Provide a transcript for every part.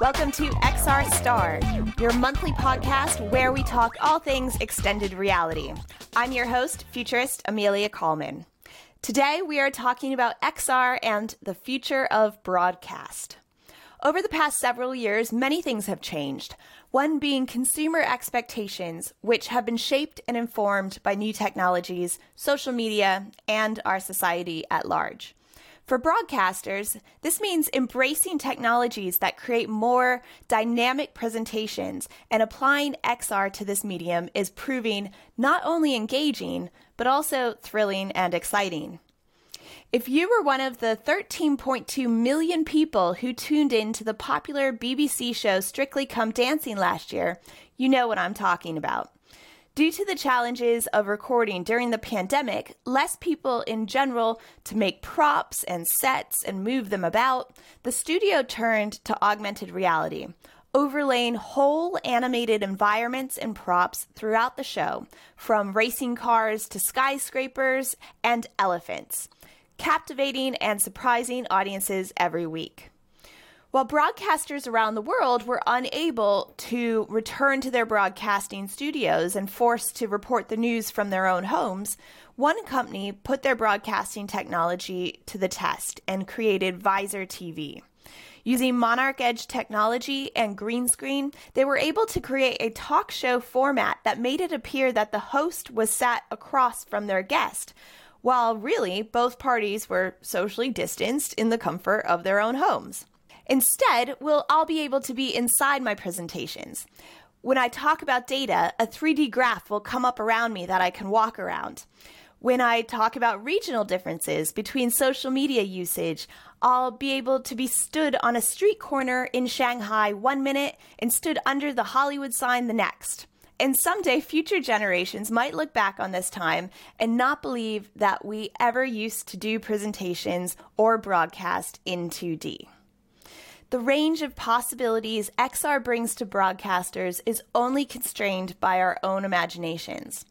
Welcome to XR Star, your monthly podcast where we talk all things extended reality. I'm your host, futurist Amelia Kallman. Today we are talking about XR and the future of broadcast. Over the past several years, many things have changed. One being consumer expectations, which have been shaped and informed by new technologies, social media, and our society at large. For broadcasters, this means embracing technologies that create more dynamic presentations, and applying XR to this medium is proving not only engaging, but also thrilling and exciting. If you were one of the 13.2 million people who tuned in to the popular BBC show Strictly Come Dancing last year, you know what I'm talking about. Due to the challenges of recording during the pandemic, less people in general to make props and sets and move them about, the studio turned to augmented reality, overlaying whole animated environments and props throughout the show, from racing cars to skyscrapers and elephants, captivating and surprising audiences every week. While broadcasters around the world were unable to return to their broadcasting studios and forced to report the news from their own homes, one company put their broadcasting technology to the test and created Visor TV. Using Monarch Edge technology and green screen, they were able to create a talk show format that made it appear that the host was sat across from their guest, while really both parties were socially distanced in the comfort of their own homes. Instead, we'll all be able to be inside my presentations. When I talk about data, a 3D graph will come up around me that I can walk around. When I talk about regional differences between social media usage, I'll be able to be stood on a street corner in Shanghai one minute and stood under the Hollywood sign the next. And someday, future generations might look back on this time and not believe that we ever used to do presentations or broadcast in 2D. The range of possibilities XR brings to broadcasters is only constrained by our own imaginations.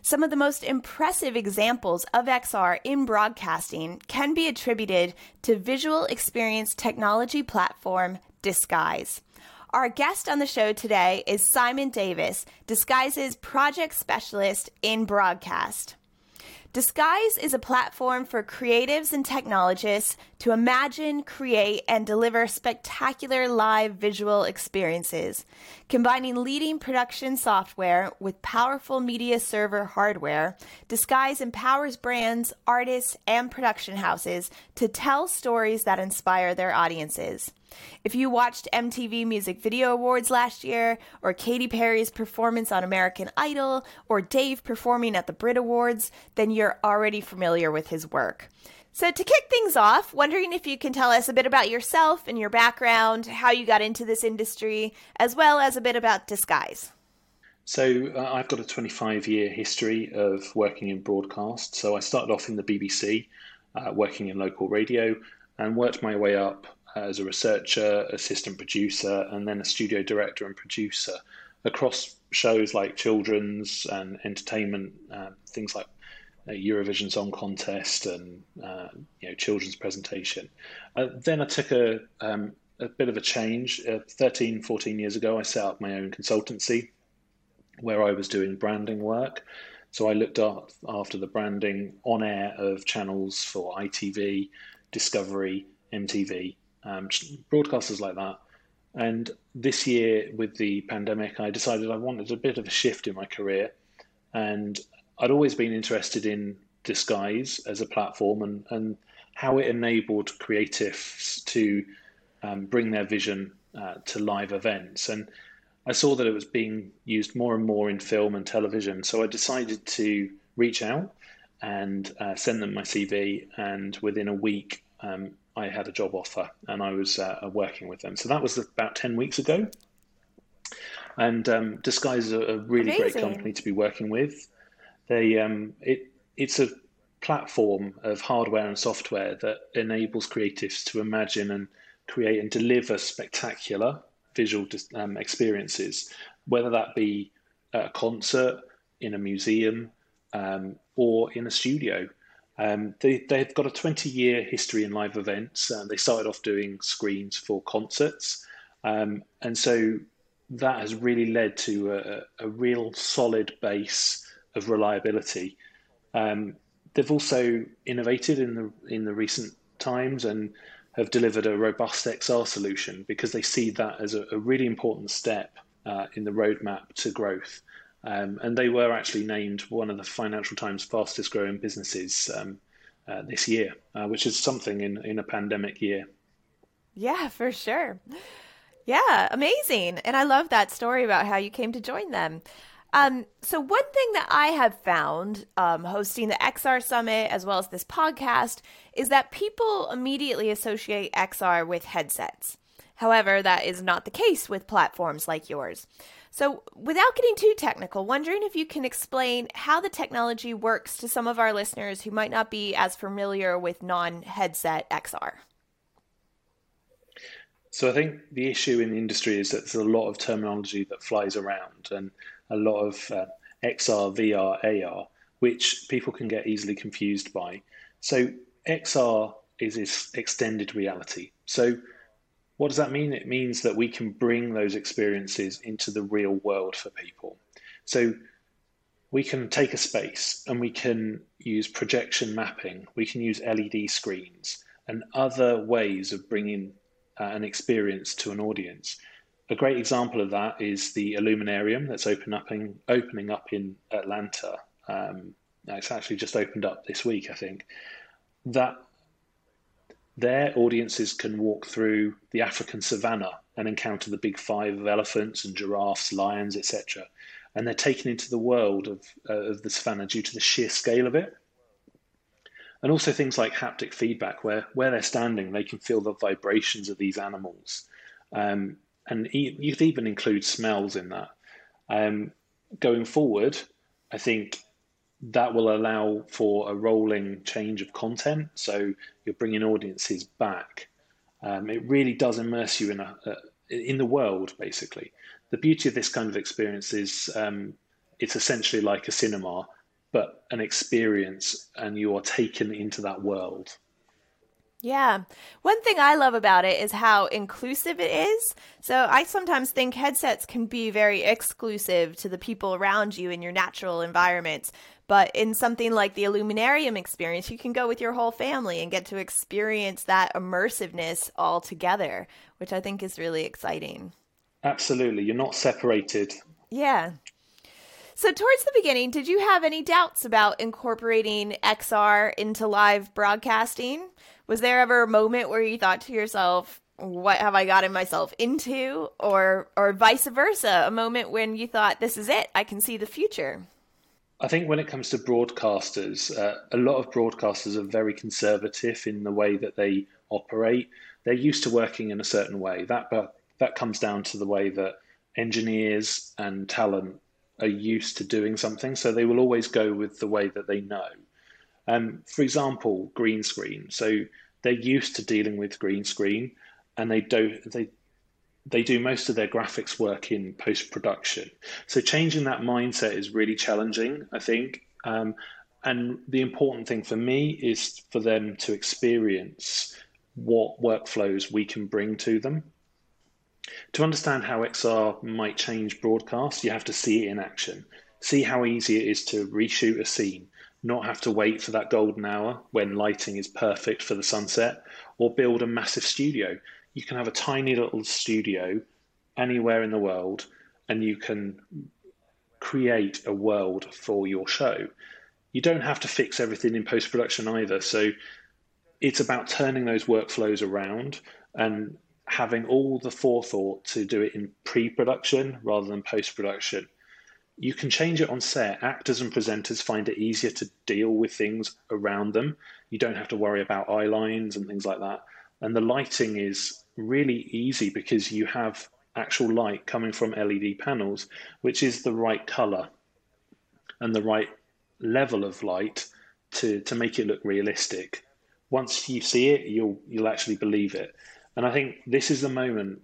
Some of the most impressive examples of XR in broadcasting can be attributed to visual experience technology platform Disguise. Our guest on the show today is Simon Davis, Disguise's project specialist in broadcast. Disguise is a platform for creatives and technologists to imagine, create, and deliver spectacular live visual experiences. Combining leading production software with powerful media server hardware, Disguise empowers brands, artists, and production houses to tell stories that inspire their audiences. If you watched MTV Music Video Awards last year, or Katy Perry's performance on American Idol, or Dave performing at the Brit Awards, then you're already familiar with his work. So, to kick things off, wondering if you can tell us a bit about yourself and your background, how you got into this industry, as well as a bit about Disguise. So, uh, I've got a 25 year history of working in broadcast. So, I started off in the BBC, uh, working in local radio, and worked my way up as a researcher, assistant producer, and then a studio director and producer across shows like children's and entertainment, uh, things like uh, Eurovision Song Contest and uh, you know children's presentation. Uh, then I took a um, a bit of a change. Uh, 13, 14 years ago, I set up my own consultancy where I was doing branding work. So I looked up after the branding on air of channels for ITV, Discovery, MTV, um, broadcasters like that. And this year, with the pandemic, I decided I wanted a bit of a shift in my career. And I'd always been interested in Disguise as a platform and, and how it enabled creatives to um, bring their vision uh, to live events. And I saw that it was being used more and more in film and television. So I decided to reach out and uh, send them my CV. And within a week, um, I had a job offer and I was uh, working with them. So that was about 10 weeks ago. And um, Disguise is a, a really Amazing. great company to be working with. They um, it it's a platform of hardware and software that enables creatives to imagine and create and deliver spectacular visual um, experiences, whether that be a concert in a museum um, or in a studio. Um, they, they've got a 20 year history in live events. They started off doing screens for concerts, Um, and so that has really led to a, a real solid base of reliability. Um, they've also innovated in the in the recent times and have delivered a robust XR solution because they see that as a, a really important step uh, in the roadmap to growth. Um, and they were actually named one of the Financial Times fastest growing businesses um, uh, this year, uh, which is something in, in a pandemic year. Yeah, for sure. Yeah, amazing. And I love that story about how you came to join them. Um, so, one thing that I have found um, hosting the XR Summit as well as this podcast is that people immediately associate XR with headsets. However, that is not the case with platforms like yours. So, without getting too technical, wondering if you can explain how the technology works to some of our listeners who might not be as familiar with non headset XR. So I think the issue in the industry is that there's a lot of terminology that flies around and a lot of uh, XR, VR, AR, which people can get easily confused by. So XR is this extended reality. So what does that mean? It means that we can bring those experiences into the real world for people. So we can take a space and we can use projection mapping, we can use LED screens and other ways of bringing uh, an experience to an audience. A great example of that is the Illuminarium that's open up in, opening up in Atlanta. Um, it's actually just opened up this week, I think. That their audiences can walk through the African savannah and encounter the big five of elephants and giraffes, lions, etc. And they're taken into the world of, uh, of the savannah due to the sheer scale of it and also things like haptic feedback, where where they're standing, they can feel the vibrations of these animals, um, and you could even include smells in that. Um, going forward, I think that will allow for a rolling change of content. So you're bringing audiences back. Um, it really does immerse you in a, a, in the world, basically. The beauty of this kind of experience is um, it's essentially like a cinema but an experience and you are taken into that world. Yeah. One thing I love about it is how inclusive it is. So I sometimes think headsets can be very exclusive to the people around you in your natural environments. But in something like the Illuminarium experience, you can go with your whole family and get to experience that immersiveness all together, which I think is really exciting. Absolutely. You're not separated. Yeah. So, towards the beginning, did you have any doubts about incorporating XR into live broadcasting? Was there ever a moment where you thought to yourself, what have I gotten myself into? Or, or vice versa, a moment when you thought, this is it, I can see the future? I think when it comes to broadcasters, uh, a lot of broadcasters are very conservative in the way that they operate. They're used to working in a certain way. That, that comes down to the way that engineers and talent are used to doing something, so they will always go with the way that they know. Um, for example, green screen. So they're used to dealing with green screen, and they don't they they do most of their graphics work in post production. So changing that mindset is really challenging, I think. Um, and the important thing for me is for them to experience what workflows we can bring to them. To understand how XR might change broadcast, you have to see it in action. See how easy it is to reshoot a scene, not have to wait for that golden hour when lighting is perfect for the sunset, or build a massive studio. You can have a tiny little studio anywhere in the world and you can create a world for your show. You don't have to fix everything in post production either. So it's about turning those workflows around and having all the forethought to do it in pre-production rather than post-production. You can change it on set. Actors and presenters find it easier to deal with things around them. You don't have to worry about eye lines and things like that. And the lighting is really easy because you have actual light coming from LED panels, which is the right color and the right level of light to, to make it look realistic. Once you see it, you'll you'll actually believe it. And I think this is the moment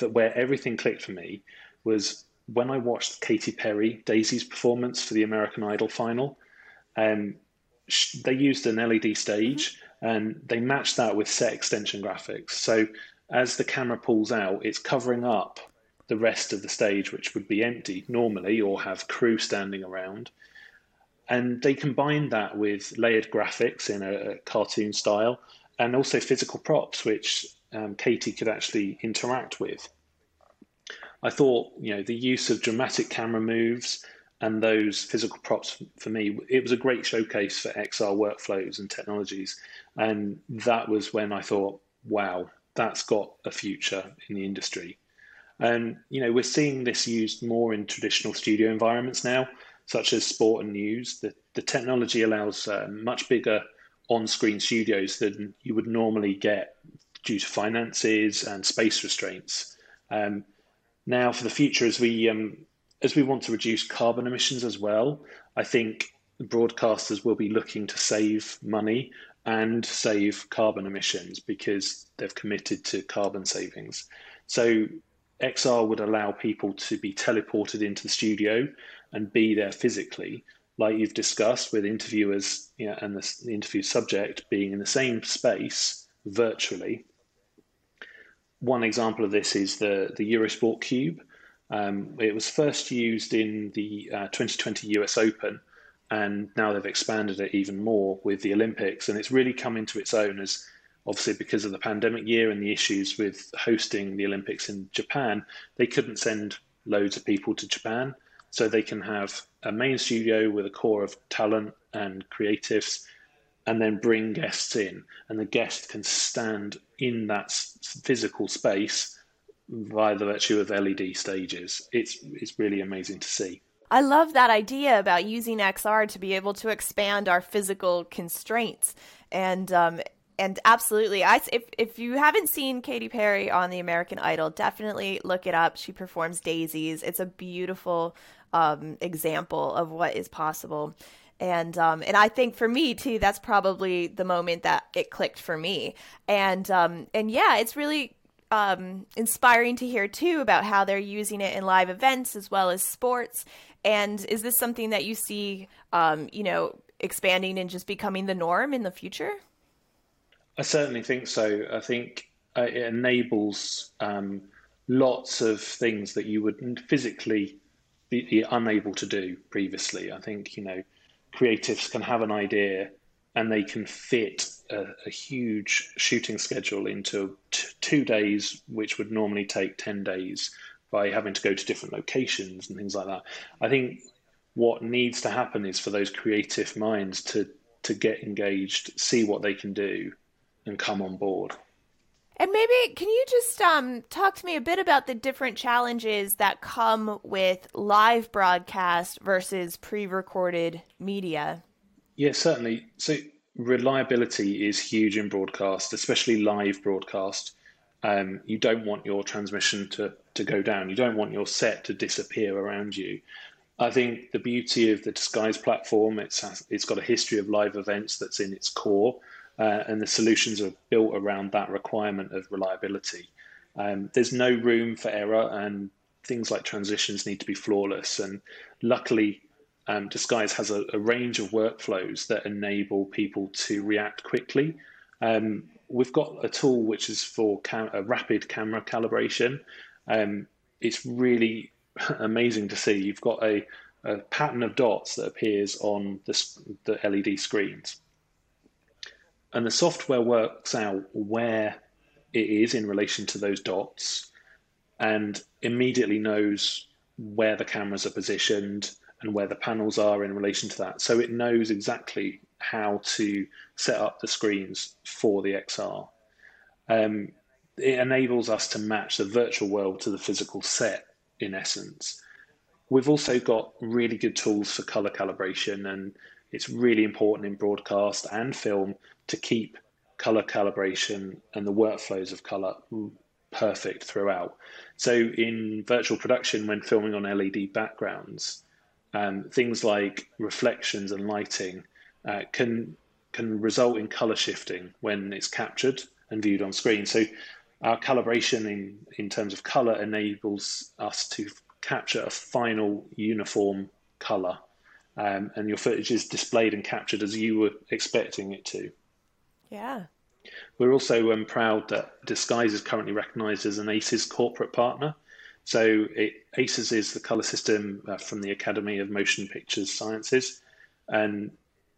that where everything clicked for me was when I watched Katy Perry, Daisies performance for the American Idol final. Um, they used an LED stage and they matched that with set extension graphics. So as the camera pulls out, it's covering up the rest of the stage, which would be empty normally or have crew standing around. And they combined that with layered graphics in a, a cartoon style and also physical props, which um, Katy could actually interact with. I thought, you know, the use of dramatic camera moves and those physical props for me, it was a great showcase for XR workflows and technologies. And that was when I thought, wow, that's got a future in the industry. And, you know, we're seeing this used more in traditional studio environments now, such as sport and news. The, the technology allows uh, much bigger on screen studios than you would normally get due to finances and space restraints. Um, now, for the future, as we um, as we want to reduce carbon emissions as well, I think broadcasters will be looking to save money and save carbon emissions because they've committed to carbon savings. So XR would allow people to be teleported into the studio and be there physically, like you've discussed with interviewers you know, and the, interview subject being in the same space virtually. One example of this is the, the Eurosport Cube, um, it was first used in the uh, 2020 US Open, and now they've expanded it even more with the Olympics. And it's really come into its own as obviously because of the pandemic year and the issues with hosting the Olympics in Japan, they couldn't send loads of people to Japan. So they can have a main studio with a core of talent and creatives and then bring guests in. And the guest can stand in that physical space via the virtue of LED stages. It's it's really amazing to see. I love that idea about using XR to be able to expand our physical constraints. And um, and absolutely I if if you haven't seen Katy Perry on the American Idol definitely look it up. She performs daisies. It's a beautiful um, example of what is possible. And um, and I think for me too that's probably the moment that it clicked for me. And um, and yeah it's really um, inspiring to hear too about how they're using it in live events as well as sports. And is this something that you see, um, you know, expanding and just becoming the norm in the future? I certainly think so. I think uh, it enables um, lots of things that you would physically be unable to do previously. I think you know creatives can have an idea and they can fit a, a huge shooting schedule into t- two days, which would normally take 10 days by having to go to different locations and things like that. I think what needs to happen is for those creative minds to, to get engaged, see what they can do, and come on board. And maybe can you just um, talk to me a bit about the different challenges that come with live broadcast versus pre-recorded media? Yeah, certainly. So reliability is huge in broadcast, especially live broadcast. Um, you don't want your transmission to, to go down. You don't want your set to disappear around you. I think the beauty of the Disguise platform, it's, it's got a history of live events that's in its core, uh, and the solutions are built around that requirement of reliability. Um, there's no room for error, and things like transitions need to be flawless. And luckily, um, Disguise has a, a, range of workflows that enable people to react quickly. Um, we've got a tool which is for cam- a rapid camera calibration. Um, it's really amazing to see. You've got a, a, pattern of dots that appears on the, the LED screens. And the software works out where it is in relation to those dots and immediately knows where the cameras are positioned and where the panels are in relation to that. So it knows exactly how to set up the screens for the XR. Um, it enables us to match the virtual world to the physical set in essence. We've also got really good tools for color calibration, and it's really important in broadcast and film to keep color calibration and the workflows of color perfect throughout. So, in virtual production, when filming on LED backgrounds, um, things like reflections and lighting uh, can can result in color shifting when it's captured and viewed on screen. So our calibration in, in terms of color enables us to capture a final uniform color um, and your footage is displayed and captured as you were expecting it to. Yeah. We're also um, proud that Disguise is currently recognised as an ACES corporate partner. So it, ACES is the colour system uh, from the Academy of Motion Pictures Sciences, and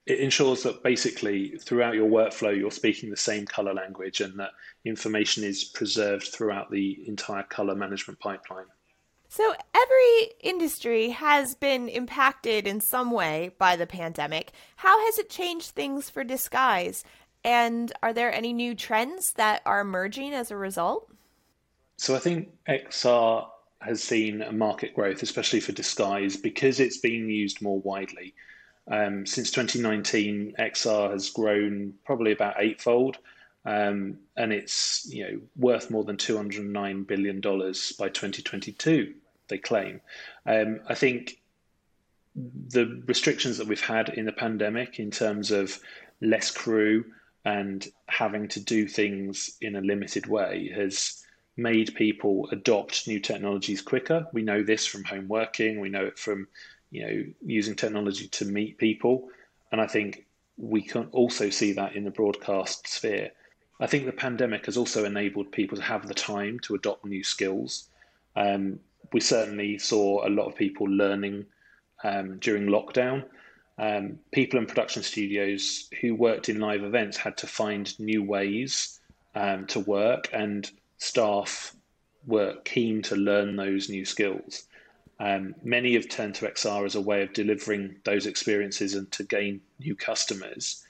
it ensures that basically throughout your workflow you're speaking the same color language and that information is preserved throughout the entire color management pipeline. So, every industry has been impacted in some way by the pandemic. How has it changed things for Disguise? And are there any new trends that are emerging as a result? So, I think XR has seen a market growth, especially for Disguise, because it's being used more widely. Um, since 2019, XR has grown probably about eightfold, um, and it's you know worth more than 209 billion dollars by 2022. They claim. Um, I think the restrictions that we've had in the pandemic, in terms of less crew and having to do things in a limited way, has made people adopt new technologies quicker. We know this from home working. We know it from you know, using technology to meet people. And I think we can also see that in the broadcast sphere. I think the pandemic has also enabled people to have the time to adopt new skills. Um, we certainly saw a lot of people learning um, during lockdown. Um, people in production studios who worked in live events had to find new ways um, to work, and staff were keen to learn those new skills. Um, many have turned to XR as a way of delivering those experiences and to gain new customers.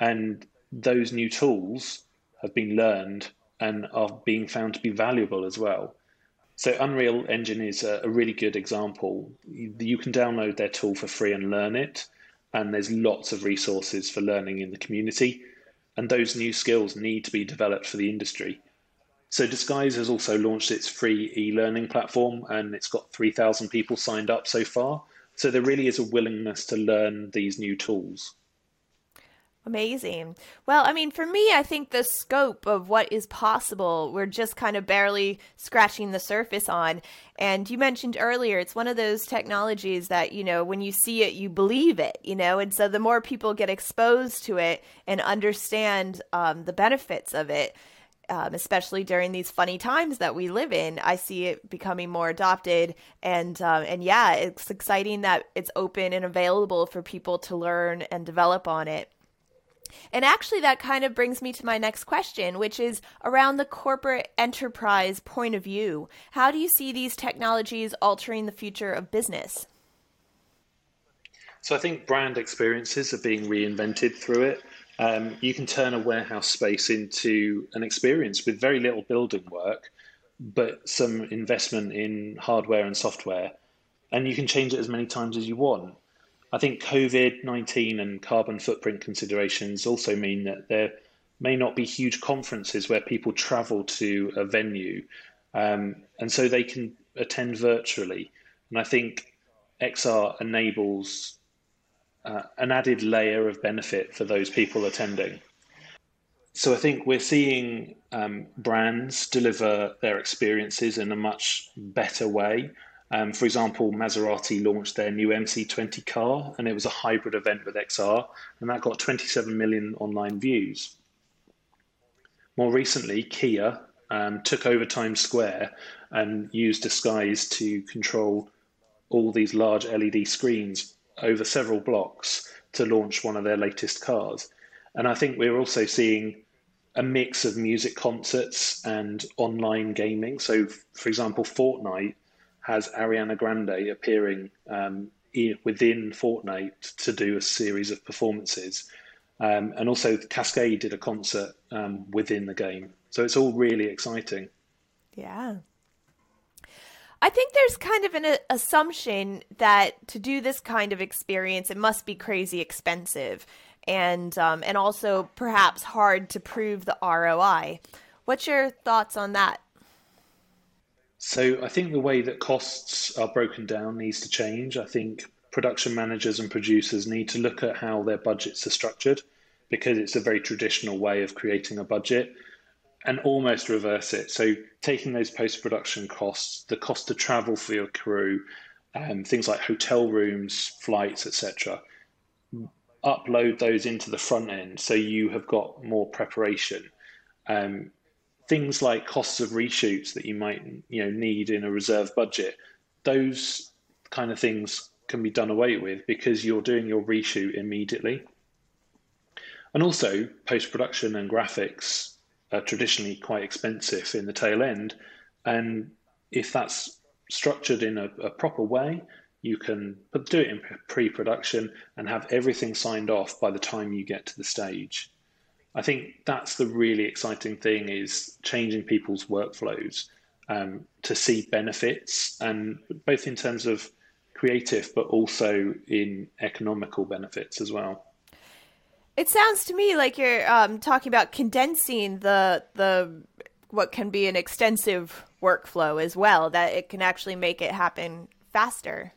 And those new tools have been learned and are being found to be valuable as well. So Unreal Engine is a, a really good example. You, you can download their tool for free and learn it. And there's lots of resources for learning in the community. And those new skills need to be developed for the industry. So Disguise has also launched its free e-learning platform and it's got 3,000 people signed up so far. So there really is a willingness to learn these new tools. Amazing. Well, I mean, for me, I think the scope of what is possible, we're just kind of barely scratching the surface on. And you mentioned earlier, it's one of those technologies that, you know, when you see it, you believe it, you know, and so the more people get exposed to it and understand um, the benefits of it, um, especially during these funny times that we live in, I see it becoming more adopted, and um, and yeah, it's exciting that it's open and available for people to learn and develop on it. And actually, that kind of brings me to my next question, which is around the corporate enterprise point of view. How do you see these technologies altering the future of business? So I think brand experiences are being reinvented through it. Um, you can turn a warehouse space into an experience with very little building work, but some investment in hardware and software, and you can change it as many times as you want. I think COVID 19 and carbon footprint considerations also mean that there may not be huge conferences where people travel to a venue, um, and so they can attend virtually. And I think XR enables uh, an added layer of benefit for those people attending. So I think we're seeing um, brands deliver their experiences in a much better way. Um, for example, Maserati launched their new MC20 car, and it was a hybrid event with XR, and that got 27 million online views. More recently, Kia um, took over Times Square and used Disguise to control all these large LED screens over several blocks to launch one of their latest cars. And I think we're also seeing a mix of music concerts and online gaming. So, for example, Fortnite has Ariana Grande appearing um, within Fortnite to do a series of performances. Um, and also, Kaskade did a concert um, within the game. So it's all really exciting. Yeah. I think there's kind of an a- assumption that to do this kind of experience, it must be crazy expensive, and um, and also perhaps hard to prove the ROI. What's your thoughts on that? So I think the way that costs are broken down needs to change. I think production managers and producers need to look at how their budgets are structured because it's a very traditional way of creating a budget and almost reverse it. So taking those post production costs, the cost to travel for your crew, um, things like hotel rooms, flights, etc. upload those into the front end so you have got more preparation. Um, things like costs of reshoots that you might you know need in a reserve budget, those kind of things can be done away with because you're doing your reshoot immediately. And also, post production and graphics are traditionally quite expensive in the tail end. And if that's structured in a, a proper way, you can do it in pre production and have everything signed off by the time you get to the stage. I think that's the really exciting thing is changing people's workflows um, to see benefits and both in terms of creative but also in economical benefits as well. It sounds to me like you're um, talking about condensing the the what can be an extensive workflow as well. That it can actually make it happen faster.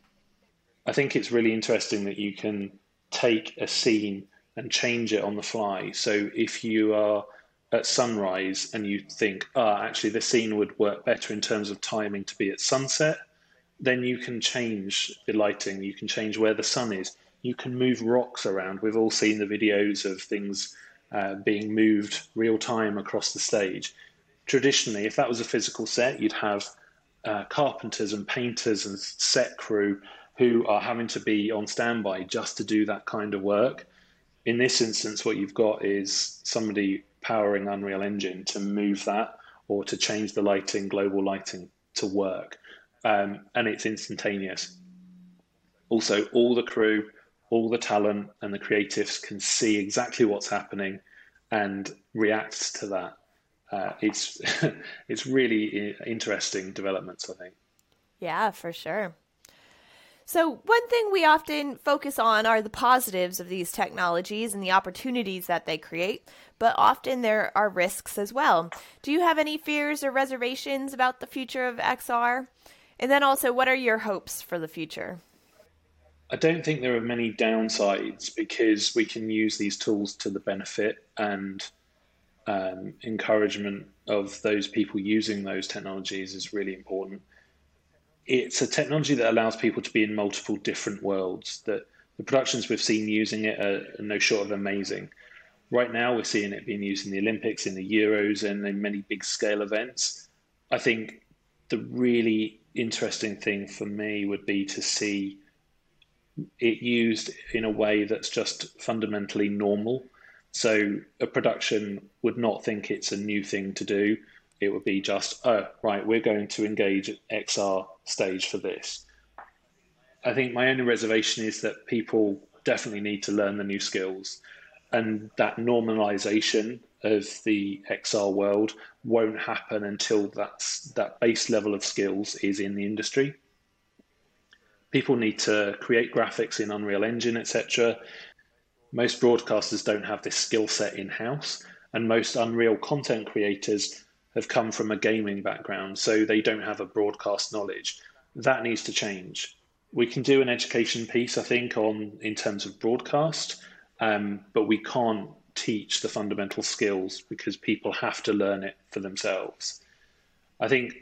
I think it's really interesting that you can take a scene and change it on the fly. So if you are at sunrise and you think, ah, oh, actually, the scene would work better in terms of timing to be at sunset, then you can change the lighting. You can change where the sun is. You can move rocks around. We've all seen the videos of things uh, being moved real time across the stage. Traditionally, if that was a physical set, you'd have uh, carpenters and painters and set crew who are having to be on standby just to do that kind of work. In this instance, what you've got is somebody powering Unreal Engine to move that or to change the lighting, global lighting to work. Um, and it's instantaneous. Also, all the crew, all the talent, and the creatives can see exactly what's happening and react to that. Uh, it's it's really interesting developments, I think. Yeah, for sure. So, one thing we often focus on are the positives of these technologies and the opportunities that they create, but often there are risks as well. Do you have any fears or reservations about the future of XR? And then also, what are your hopes for the future? I don't think there are many downsides because we can use these tools to the benefit and um, encouragement of those people using those technologies is really important it's a technology that allows people to be in multiple different worlds. That the productions we've seen using it are, are no short of amazing. Right now, we're seeing it being used in the Olympics, in the Euros, and in many big scale events. I think the really interesting thing for me would be to see it used in a way that's just fundamentally normal. So a production would not think it's a new thing to do it would be just, oh, right, we're going to engage XR stage for this. I think my only reservation is that people definitely need to learn the new skills, and that normalization of the XR world won't happen until that's, that base level of skills is in the industry. People need to create graphics in Unreal Engine, etc. Most broadcasters don't have this skill set in house, and most Unreal content creators have come from a gaming background, so they don't have a broadcast knowledge. That needs to change. We can do an education piece, I think, on in terms of broadcast, um, but we can't teach the fundamental skills because people have to learn it for themselves. I think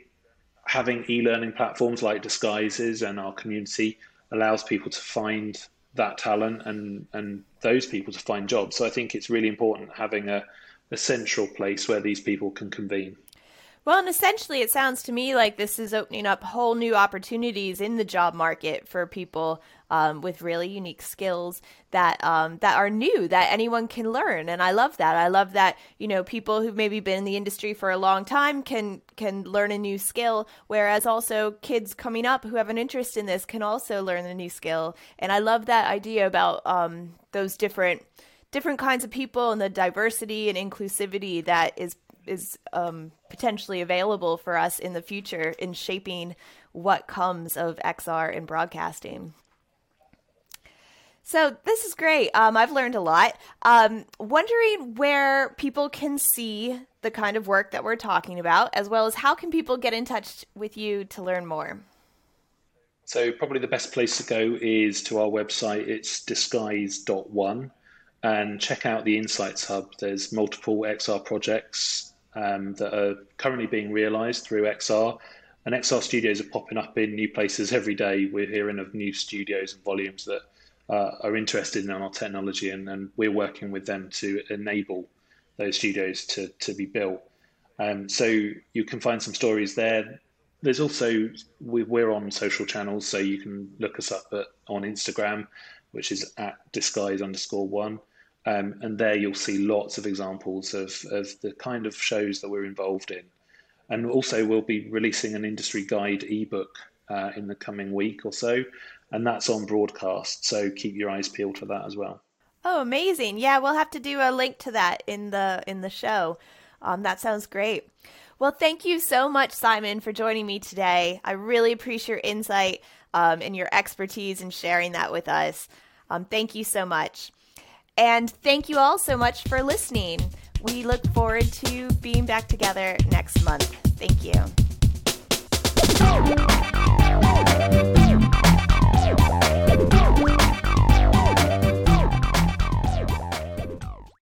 having e-learning platforms like Disguises and our community allows people to find that talent and and those people to find jobs. So I think it's really important having a a central place where these people can convene. Well, and essentially, it sounds to me like this is opening up whole new opportunities in the job market for people um, with really unique skills that um, that are new that anyone can learn. And I love that. I love that you know people who've maybe been in the industry for a long time can can learn a new skill, whereas also kids coming up who have an interest in this can also learn a new skill. And I love that idea about um, those different different kinds of people and the diversity and inclusivity that is is um, potentially available for us in the future in shaping what comes of XR in broadcasting. So this is great. Um, I've learned a lot. Um, wondering where people can see the kind of work that we're talking about, as well as how can people get in touch with you to learn more. So probably the best place to go is to our website. It's disguise.one and check out the Insights Hub. There's multiple XR projects um, that are currently being realized through XR. And XR studios are popping up in new places every day. We're hearing of new studios and volumes that uh, are interested in our technology, and, and, we're working with them to enable those studios to, to be built. Um, so you can find some stories there. There's also we're on social channels, so you can look us up at, on Instagram, which is at disguise underscore one. Um, and there you'll see lots of examples of, of the kind of shows that we're involved in. And also, we'll be releasing an industry guide ebook uh, in the coming week or so, and that's on broadcast. So keep your eyes peeled for that as well. Oh, amazing! Yeah, we'll have to do a link to that in the in the show. Um, that sounds great. Well, thank you so much, Simon, for joining me today. I really appreciate your insight um, and your expertise in sharing that with us. Um, thank you so much. And thank you all so much for listening. We look forward to being back together next month. Thank you.